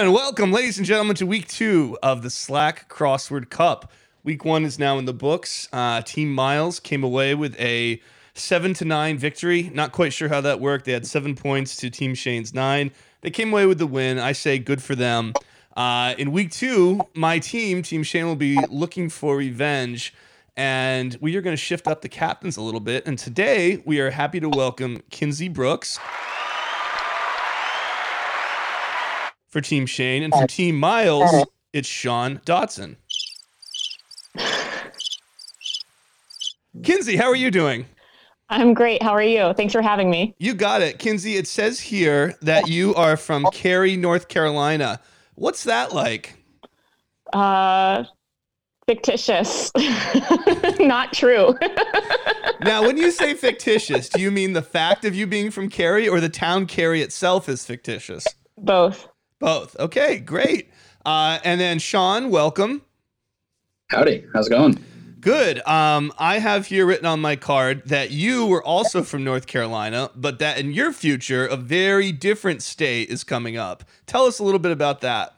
And welcome, ladies and gentlemen, to week two of the Slack Crossword Cup. Week one is now in the books. Uh, Team Miles came away with a seven to nine victory. Not quite sure how that worked. They had seven points to Team Shane's nine. They came away with the win. I say good for them. Uh, in week two, my team, Team Shane, will be looking for revenge. And we are going to shift up the captains a little bit. And today, we are happy to welcome Kinsey Brooks for Team Shane. And for Team Miles, it's Sean Dotson. Kinsey, how are you doing? I'm great. How are you? Thanks for having me. You got it. Kinsey, it says here that you are from Cary, North Carolina. What's that like? Uh, fictitious. Not true. now, when you say fictitious, do you mean the fact of you being from Cary or the town Cary itself is fictitious? Both. Both. Okay, great. Uh, and then Sean, welcome. Howdy. How's it going? Good. Um, I have here written on my card that you were also from North Carolina, but that in your future, a very different state is coming up. Tell us a little bit about that.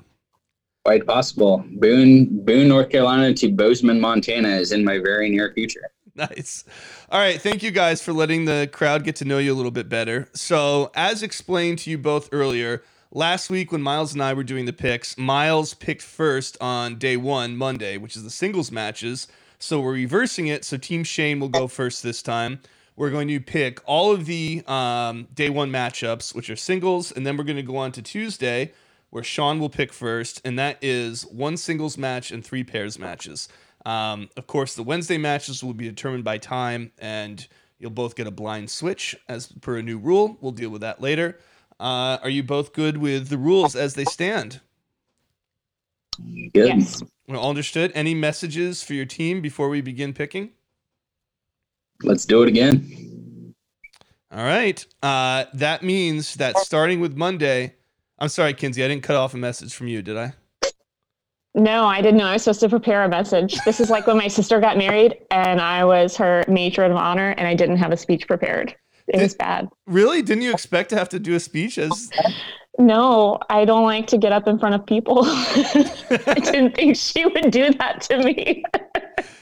Quite possible. Boone, Boone, North Carolina to Bozeman, Montana is in my very near future. Nice. All right. Thank you guys for letting the crowd get to know you a little bit better. So, as explained to you both earlier, last week when Miles and I were doing the picks, Miles picked first on day one, Monday, which is the singles matches. So we're reversing it. So Team Shane will go first this time. We're going to pick all of the um, day one matchups, which are singles, and then we're going to go on to Tuesday, where Sean will pick first, and that is one singles match and three pairs matches. Um, of course, the Wednesday matches will be determined by time, and you'll both get a blind switch as per a new rule. We'll deal with that later. Uh, are you both good with the rules as they stand? Good. Yes. Well, understood. Any messages for your team before we begin picking? Let's do it again. All right. Uh, that means that starting with Monday, I'm sorry, Kinsey, I didn't cut off a message from you, did I? No, I didn't know I was supposed to prepare a message. This is like when my sister got married and I was her matron of honor and I didn't have a speech prepared. It was bad. Really? Didn't you expect to have to do a speech as No, I don't like to get up in front of people. I didn't think she would do that to me.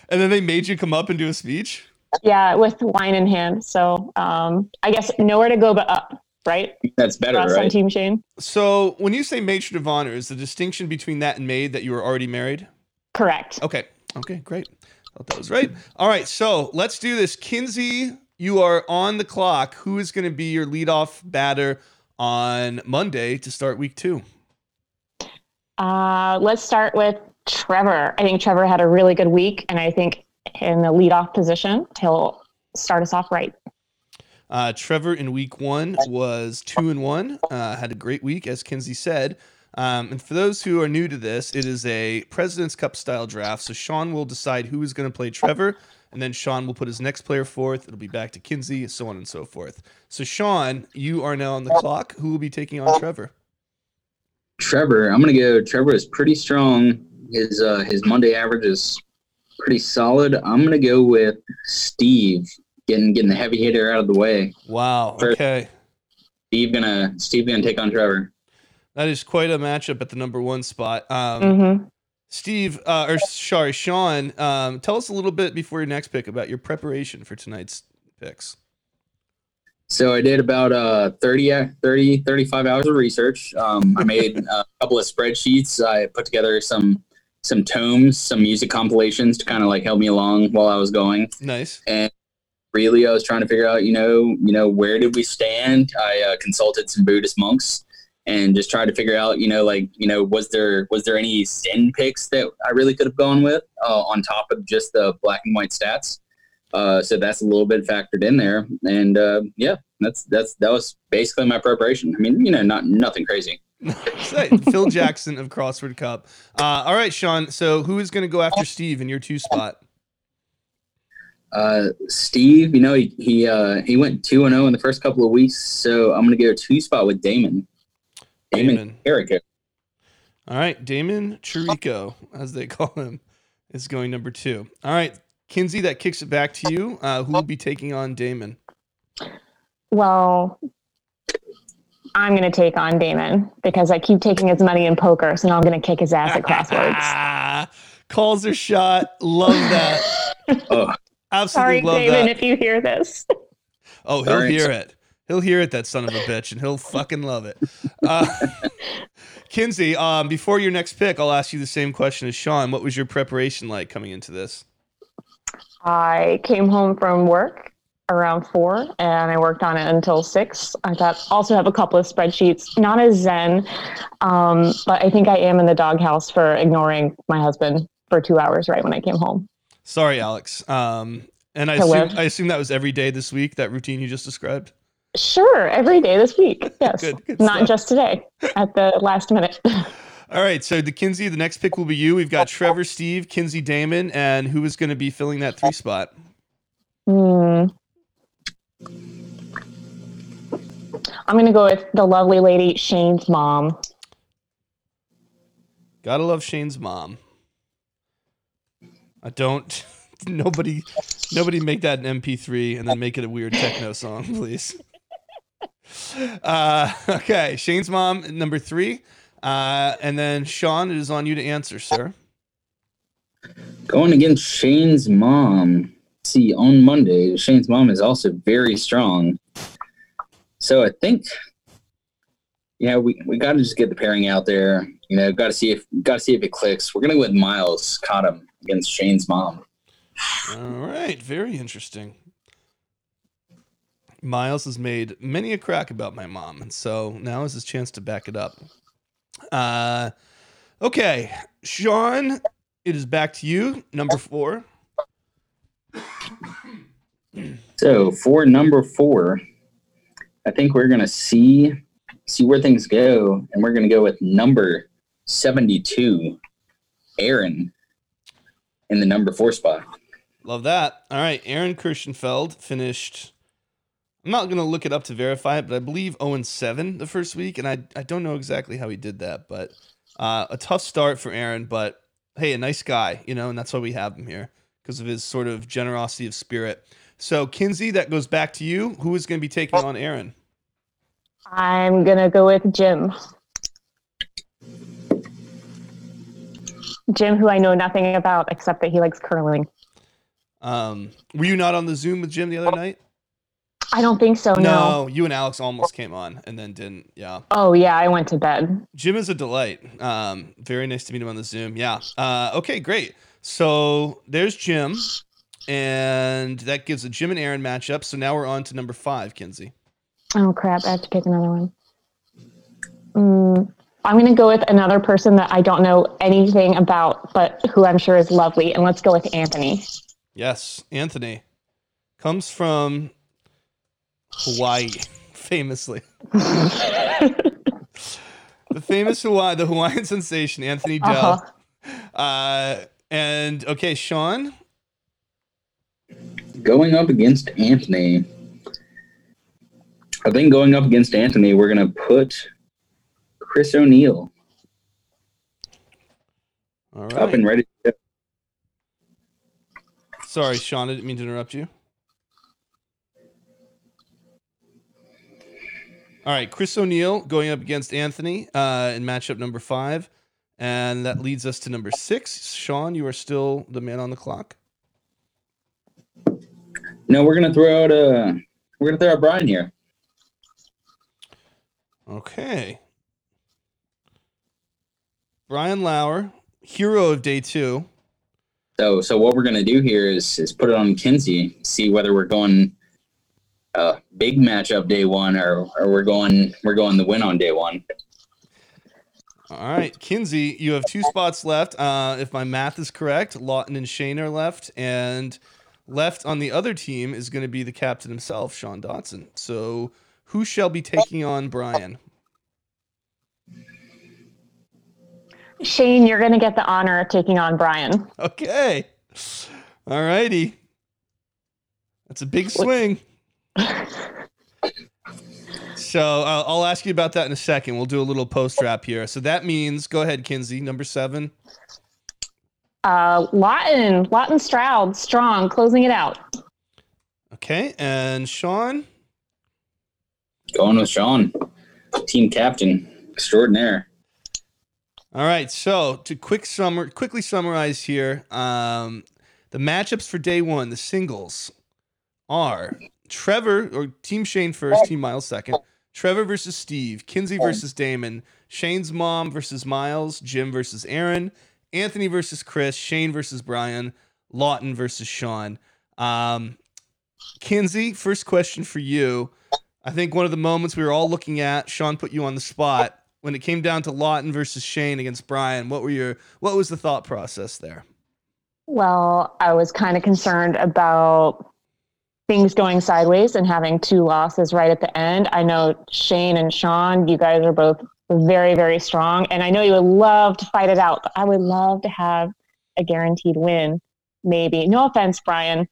and then they made you come up and do a speech? yeah, with wine in hand. So um, I guess nowhere to go but up, right? That's better, For us on? Team Shane. So when you say matron of honor, is the distinction between that and maid that you were already married? Correct. Okay. Okay, great. Thought that was right. All right, so let's do this. Kinsey, you are on the clock. Who is going to be your leadoff batter on Monday to start week two? Uh, let's start with Trevor. I think Trevor had a really good week, and I think in the leadoff position, he'll start us off right. Uh, Trevor in week one was two and one. Uh, had a great week, as Kinsey said. Um, and for those who are new to this, it is a President's Cup style draft. So Sean will decide who is going to play Trevor, and then Sean will put his next player forth. It'll be back to Kinsey, so on and so forth. So Sean, you are now on the clock. Who will be taking on Trevor? Trevor, I'm gonna go. Trevor is pretty strong. His uh, his Monday average is pretty solid. I'm gonna go with Steve, getting getting the heavy hitter out of the way. Wow. Sure. Okay. Steve gonna Steve gonna take on Trevor. That is quite a matchup at the number one spot. Um, Mm-hmm. Steve, uh, or sorry, Sean, um, tell us a little bit before your next pick about your preparation for tonight's picks. So I did about uh 30, uh, 30 35 hours of research. Um, I made a couple of spreadsheets. I put together some some tomes, some music compilations to kind of like help me along while I was going. Nice. And really, I was trying to figure out, you know, you know, where did we stand? I uh, consulted some Buddhist monks and just tried to figure out, you know, like, you know, was there was there any sin picks that I really could have gone with uh, on top of just the black and white stats? Uh, so that's a little bit factored in there, and uh, yeah, that's that's that was basically my preparation. I mean, you know, not nothing crazy. Phil Jackson of Crossword Cup. Uh, all right, Sean. So who is going to go after Steve in your two spot? Uh, Steve, you know, he he uh, he went two and zero in the first couple of weeks, so I'm gonna go two spot with Damon. Damon, Damon. Eric. All right, Damon Chirico, as they call him, is going number two. All right, Kinsey, that kicks it back to you. Uh, who will be taking on Damon? Well, I'm going to take on Damon because I keep taking his money in poker, so now I'm going to kick his ass at crosswords. Calls her shot. Love that. Oh, Absolutely Sorry, love Damon, that. if you hear this. Oh, he'll Alright. hear it. He'll hear it, that son of a bitch, and he'll fucking love it. Uh, Kinsey, um, before your next pick, I'll ask you the same question as Sean. What was your preparation like coming into this? I came home from work around four and I worked on it until six. I got also have a couple of spreadsheets, not as zen, um, but I think I am in the doghouse for ignoring my husband for two hours right when I came home. Sorry, Alex. Um, and I assume. I assume that was every day this week, that routine you just described? Sure, every day this week. Yes, Good, good not stuff. just today at the last minute. All right, so the Kinsey, the next pick will be you. We've got Trevor, Steve, Kinsey, Damon, and who is going to be filling that three spot? Hmm. I'm going to go with the lovely lady Shane's mom. Gotta love Shane's mom. I don't. Nobody, nobody make that an MP3 and then make it a weird techno song, please. Uh, okay, Shane's mom, number three, uh, and then Sean, it is on you to answer, sir. going against Shane's mom. See, on Monday, Shane's mom is also very strong. So I think, yeah, we, we got to just get the pairing out there. You know, got to see if got to see if it clicks. We're gonna go with Miles Cottom against Shane's mom. All right, very interesting. Miles has made many a crack about my mom, and so now is his chance to back it up. Uh, okay, Sean, it is back to you. Number four. So for number four, I think we're gonna see see where things go, and we're gonna go with number seventy-two, Aaron, in the number four spot. Love that. All right, Aaron Kirschenfeld finished. I'm not gonna look it up to verify it, but I believe 0 7 the first week, and I I don't know exactly how he did that, but uh, a tough start for Aaron. But hey, a nice guy, you know, and that's why we have him here because of his sort of generosity of spirit. So Kinsey, that goes back to you. Who is going to be taking on Aaron? I'm going to go with Jim. Jim, who I know nothing about except that he likes curling. Um, were you not on the Zoom with Jim the other night? I don't think so, no. no, you and Alex almost came on and then didn't. Yeah. Oh, yeah, I went to bed. Jim is a delight. Um, very nice to meet him on the Zoom. Yeah. Uh, okay, great. So there's Jim, and that gives a Jim and Aaron matchup. So now we're on to number five, Kinsey. Oh, crap. I have to pick another one. Mm, I'm going to go with another person that I don't know anything about, but who I'm sure is lovely. And let's go with Anthony. Yes, Anthony comes from Hawaii, famously. the famous Hawaii, the Hawaiian sensation, Anthony Dell. Uh-huh. Uh, and okay, Sean. Going up against Anthony, I think going up against Anthony, we're gonna put Chris O'Neill All up and ready. Sorry, Sean. I didn't mean to interrupt you. All right, Chris O'Neill going up against Anthony uh, in matchup number five, and that leads us to number six. Sean, you are still the man on the clock. No, we're gonna throw out uh we're gonna throw out Brian here. Okay. Brian Lauer, hero of day two. So so what we're gonna do here is is put it on Kinsey, see whether we're going uh big matchup day one or or we're going we're going the win on day one. All right, Kinsey, you have two spots left. Uh, if my math is correct, Lawton and Shane are left, and left on the other team is going to be the captain himself, Sean Dotson. So, who shall be taking on Brian? Shane, you're going to get the honor of taking on Brian. Okay, all righty. That's a big swing. So uh, I'll ask you about that in a second. We'll do a little post wrap here. So that means, go ahead, Kinsey, number seven. Uh, Lawton, Lawton Stroud, strong, closing it out. Okay, and Sean. Going with Sean. team captain extraordinaire. All right, so to quick summer, quickly summarize here, um, the matchups for day one, the singles are Trevor or Team Shane first, Team Miles second. Trevor versus Steve, Kinsey versus Damon, Shane's mom versus Miles, Jim versus Aaron, Anthony versus Chris, Shane versus Brian, Lawton versus Sean. Um, Kinsey, first question for you. I think one of the moments we were all looking at, Sean put you on the spot when it came down to Lawton versus Shane against Brian. What were your what was the thought process there? Well, I was kind of concerned about things going sideways and having two losses right at the end. I know Shane and Sean, you guys are both very, very strong. And I know you would love to fight it out, but I would love to have a guaranteed win. Maybe. No offense, Brian.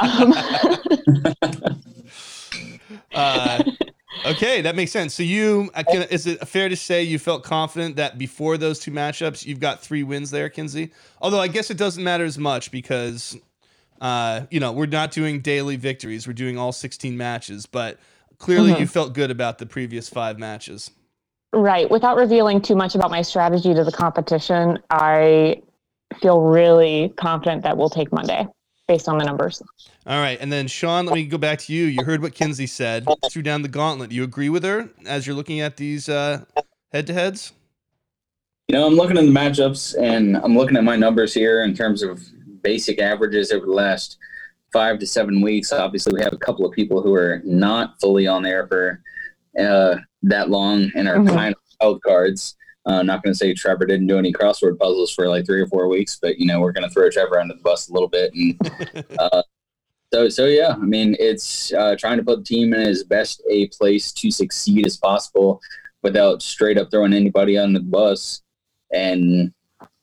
Um, uh, okay, that makes sense. So you, can, is it fair to say you felt confident that before those two matchups, you've got three wins there, Kinsey? Although I guess it doesn't matter as much because uh, you know, we're not doing daily victories. We're doing all 16 matches, but clearly mm-hmm. you felt good about the previous five matches. Right. Without revealing too much about my strategy to the competition, I feel really confident that we'll take Monday based on the numbers. All right. And then, Sean, let me go back to you. You heard what Kinsey said, threw down the gauntlet. You agree with her as you're looking at these head to heads? You know, I'm looking at the matchups and I'm looking at my numbers here in terms of basic averages over the last five to seven weeks. Obviously, we have a couple of people who are not fully on there for uh, that long and are mm-hmm. kind of wild cards. Uh, not going to say Trevor didn't do any crossword puzzles for like three or four weeks, but you know we're going to throw Trevor under the bus a little bit. And uh, so, so yeah, I mean it's uh, trying to put the team in as best a place to succeed as possible without straight up throwing anybody under the bus. And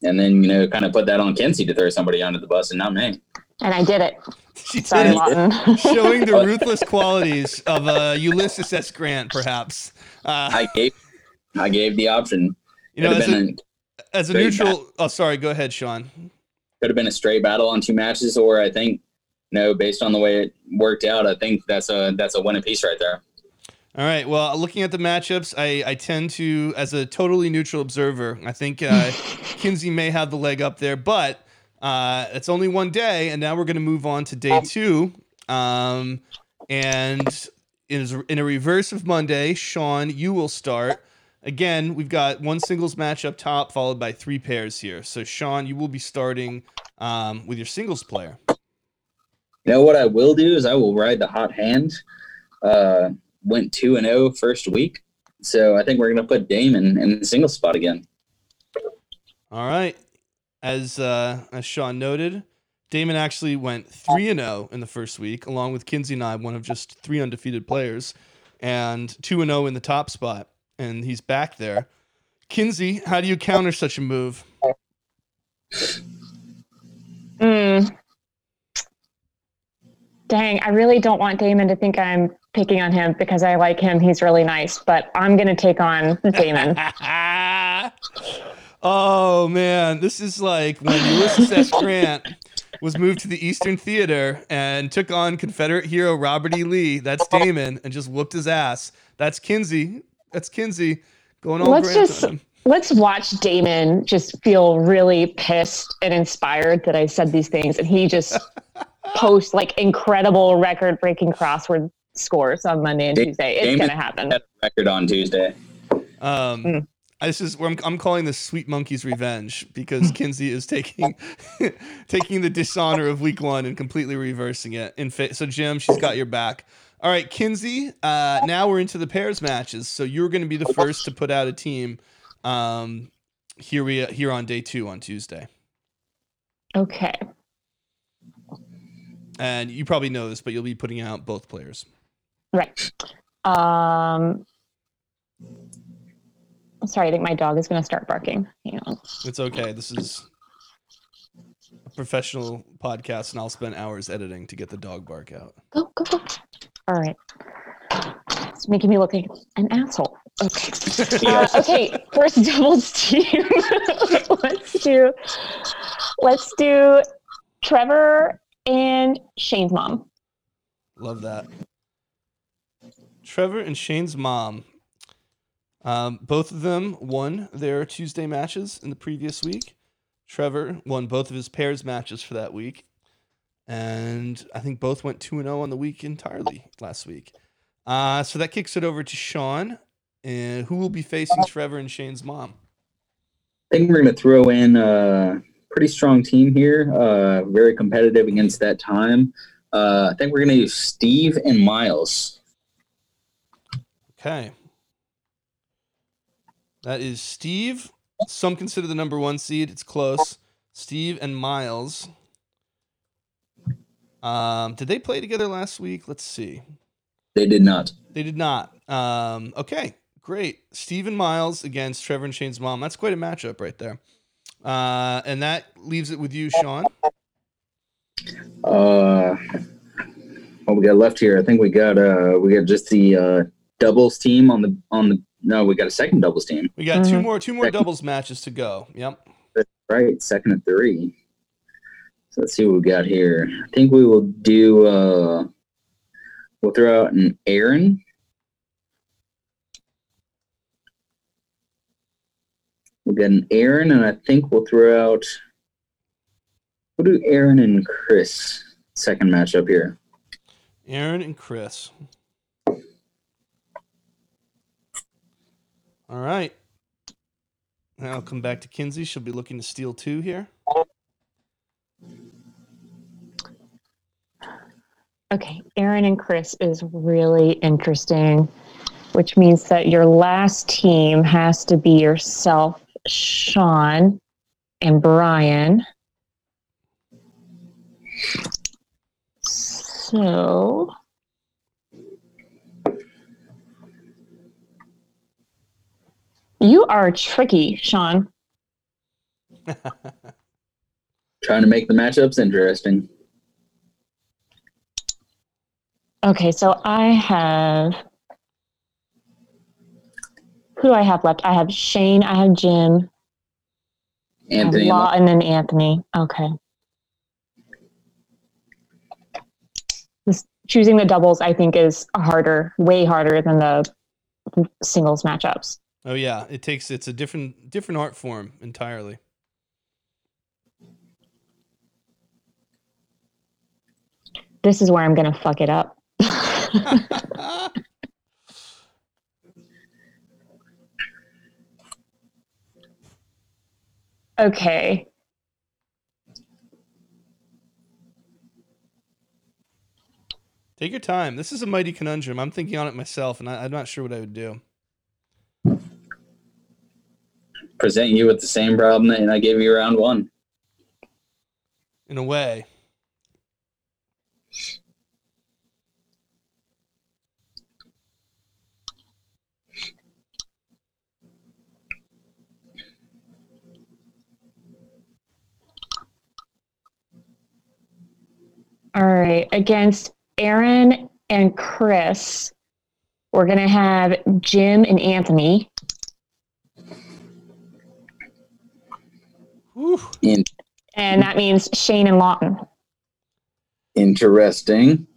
and then you know kind of put that on Kinsey to throw somebody under the bus and not me. And I did it. She Sorry, did showing the ruthless qualities of uh, Ulysses S. Grant, perhaps. Uh, I gave, I gave the option. You know, as a, as a, neutral. Battle. Oh, sorry. Go ahead, Sean. Could have been a straight battle on two matches, or I think, you know, based on the way it worked out, I think that's a that's a win piece right there. All right. Well, looking at the matchups, I, I tend to, as a totally neutral observer, I think uh, Kinsey may have the leg up there, but uh, it's only one day, and now we're going to move on to day two. Um, and in, in a reverse of Monday, Sean, you will start. Again, we've got one singles match up top, followed by three pairs here. So, Sean, you will be starting um, with your singles player. You know what I will do is I will ride the hot hand. Uh, went 2 and 0 first week. So I think we're going to put Damon in the single spot again. All right. As uh, as Sean noted, Damon actually went 3 and 0 in the first week along with Kinsey and I, one of just three undefeated players, and 2 and 0 in the top spot and he's back there. Kinsey, how do you counter such a move? Mm. Dang, I really don't want Damon to think I'm picking on him because I like him. He's really nice, but I'm going to take on Damon. oh, man. This is like when Ulysses S. Grant was moved to the Eastern Theater and took on Confederate hero Robert E. Lee. That's Damon and just whooped his ass. That's Kinsey. That's Kinsey going all Let's just let's watch Damon just feel really pissed and inspired that I said these things, and he just post like incredible record breaking crossword scores on Monday and Tuesday. It's gonna happen. Record on Tuesday. Um, mm. This is where I'm, I'm calling this Sweet Monkey's Revenge because Kinsey is taking taking the dishonor of week one and completely reversing it. In fa- so Jim, she's got your back. All right, Kinsey. Uh, now we're into the pairs matches. So you're going to be the first to put out a team. Um, here we here on day two on Tuesday. Okay. And you probably know this, but you'll be putting out both players. Right. Um, sorry, I think my dog is going to start barking. Hang on. It's okay. This is a professional podcast, and I'll spend hours editing to get the dog bark out. Go, go, go. All right. It's making me look like an asshole. Okay. Uh, okay. First doubles team. let's do. Let's do Trevor and Shane's mom. Love that. Trevor and Shane's mom. Um, both of them won their Tuesday matches in the previous week. Trevor won both of his pairs matches for that week. And I think both went 2 0 on the week entirely last week. Uh, so that kicks it over to Sean, and who will be facing Trevor and Shane's mom. I think we're going to throw in a pretty strong team here, uh, very competitive against that time. Uh, I think we're going to use Steve and Miles. Okay. That is Steve. Some consider the number one seed. It's close. Steve and Miles. Um, did they play together last week? Let's see. They did not. They did not. Um, okay, great. Steve and Miles against Trevor and Shane's mom. That's quite a matchup right there. Uh, and that leaves it with you, Sean. Uh, what we got left here? I think we got uh we got just the uh doubles team on the on the no we got a second doubles team We got two Mhm. more two more Second. doubles matches to go. Yep. right second and three. So let's see what we got here. I think we will do uh we'll throw out an Aaron. We'll get an Aaron and I think we'll throw out we'll do Aaron and Chris second matchup here. Aaron and Chris. All right. Now I'll come back to Kinsey. She'll be looking to steal two here. Okay, Aaron and Chris is really interesting, which means that your last team has to be yourself, Sean, and Brian. So. You are tricky, Sean. Trying to make the matchups interesting. Okay, so I have. Who do I have left? I have Shane, I have Jim, Anthony, Lawton, and then Anthony. Okay. This, choosing the doubles, I think, is harder, way harder than the singles matchups. Oh yeah, it takes it's a different different art form entirely. This is where I'm going to fuck it up. okay. Take your time. This is a mighty conundrum. I'm thinking on it myself, and I, I'm not sure what I would do. present you with the same problem that I gave you round one. In a way, All right. Against Aaron and Chris, we're going to have Jim and Anthony. In- And that means Shane and Lawton. interesting.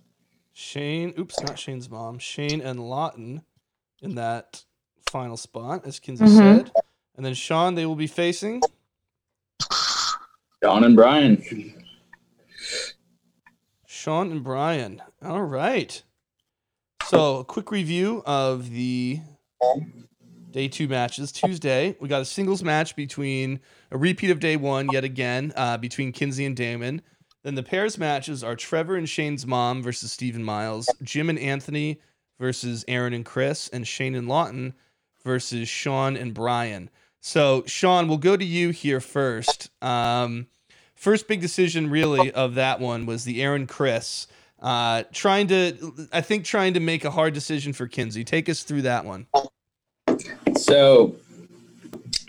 Shane. Oops, not Shane's mom. Shane and Lawton in that final spot, as Kinsey Mhm. said, and then Sean. They will be facing. Don and Brian. Sean and Brian. All right. So, a quick review of the day two matches. Tuesday, we got a singles match between a repeat of day one, yet again, uh, between Kinsey and Damon. Then the pairs matches are Trevor and Shane's mom versus Steve and Miles, Jim and Anthony versus Aaron and Chris, and Shane and Lawton versus Sean and Brian. So, Sean, we'll go to you here first. Um, first big decision, really, of that one was the Aaron Chris. Uh, trying to, I think, trying to make a hard decision for Kinsey. Take us through that one. So,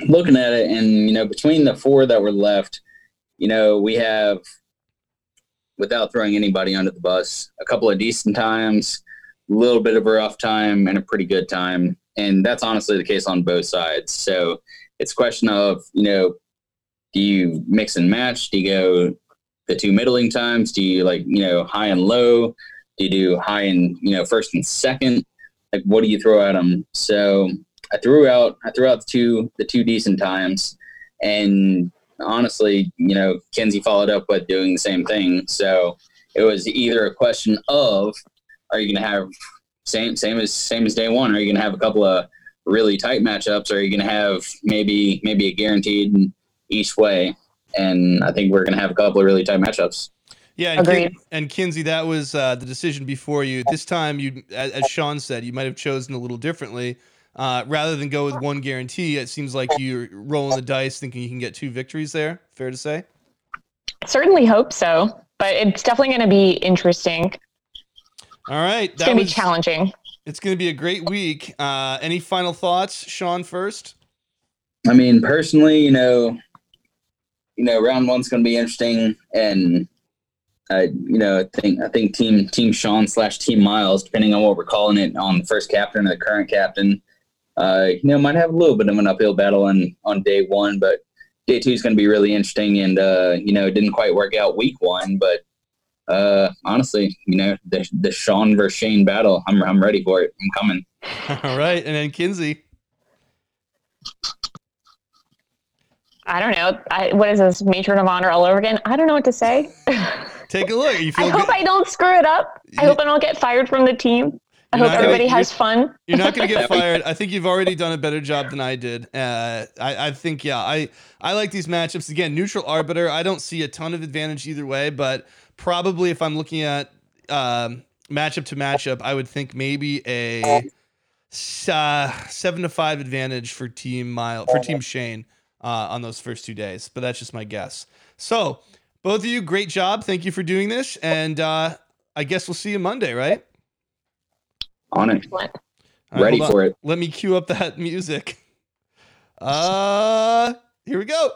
looking at it, and you know, between the four that were left, you know, we have, without throwing anybody under the bus, a couple of decent times, a little bit of a rough time, and a pretty good time, and that's honestly the case on both sides. So, it's a question of, you know, do you mix and match? Do you go the two middling times? Do you like, you know, high and low? Do you do high and, you know, first and second? Like, what do you throw at them? So, I threw out I threw out the two the two decent times, and honestly, you know, Kinsey followed up with doing the same thing. So it was either a question of are you going to have same same as same as day one? Are you going to have a couple of really tight matchups? Or are you to have maybe maybe a guaranteed each way? And I think we're going to have a couple of really tight matchups. Yeah, and, Kin- and Kinsey, that was uh, the decision before you. This time, you, as, as Sean said, you might have chosen a little differently. Uh, rather than go with one guarantee, it seems like you're rolling the dice, thinking you can get two victories there. Fair to say? Certainly hope so, but it's definitely going to be interesting. All right, it's going to be challenging. It's going to be a great week. Uh, any final thoughts, Sean? First. I mean, personally, you know, you know, round one's going to be interesting, and I, you know, I think I think team team Sean slash team Miles, depending on what we're calling it, on the first captain or the current captain, uh, you know, might have a little bit of an uphill battle on on day one, but day two is going to be really interesting. And uh, you know, it didn't quite work out week one, but uh, honestly, you know, the the Sean versus Shane battle, I'm I'm ready for it. I'm coming. All right, and then Kinsey. I don't know. I, what is this matron of honor all over again? I don't know what to say. Take a look. You feel I hope? I don't screw it up. I hope I don't get fired from the team. I hope everybody gonna, has fun. You're not going to get fired. I think you've already done a better job than I did. Uh, I, I, think, yeah, I, I like these matchups. Again, neutral arbiter. I don't see a ton of advantage either way, but probably if I'm looking at um, matchup to matchup, I would think maybe a uh, seven to five advantage for Team Mile for Team Shane uh, on those first two days. But that's just my guess. So, both of you, great job. Thank you for doing this. And uh, I guess we'll see you Monday, right? On it. Right, Ready for it. Let me cue up that music. Uh, here we go.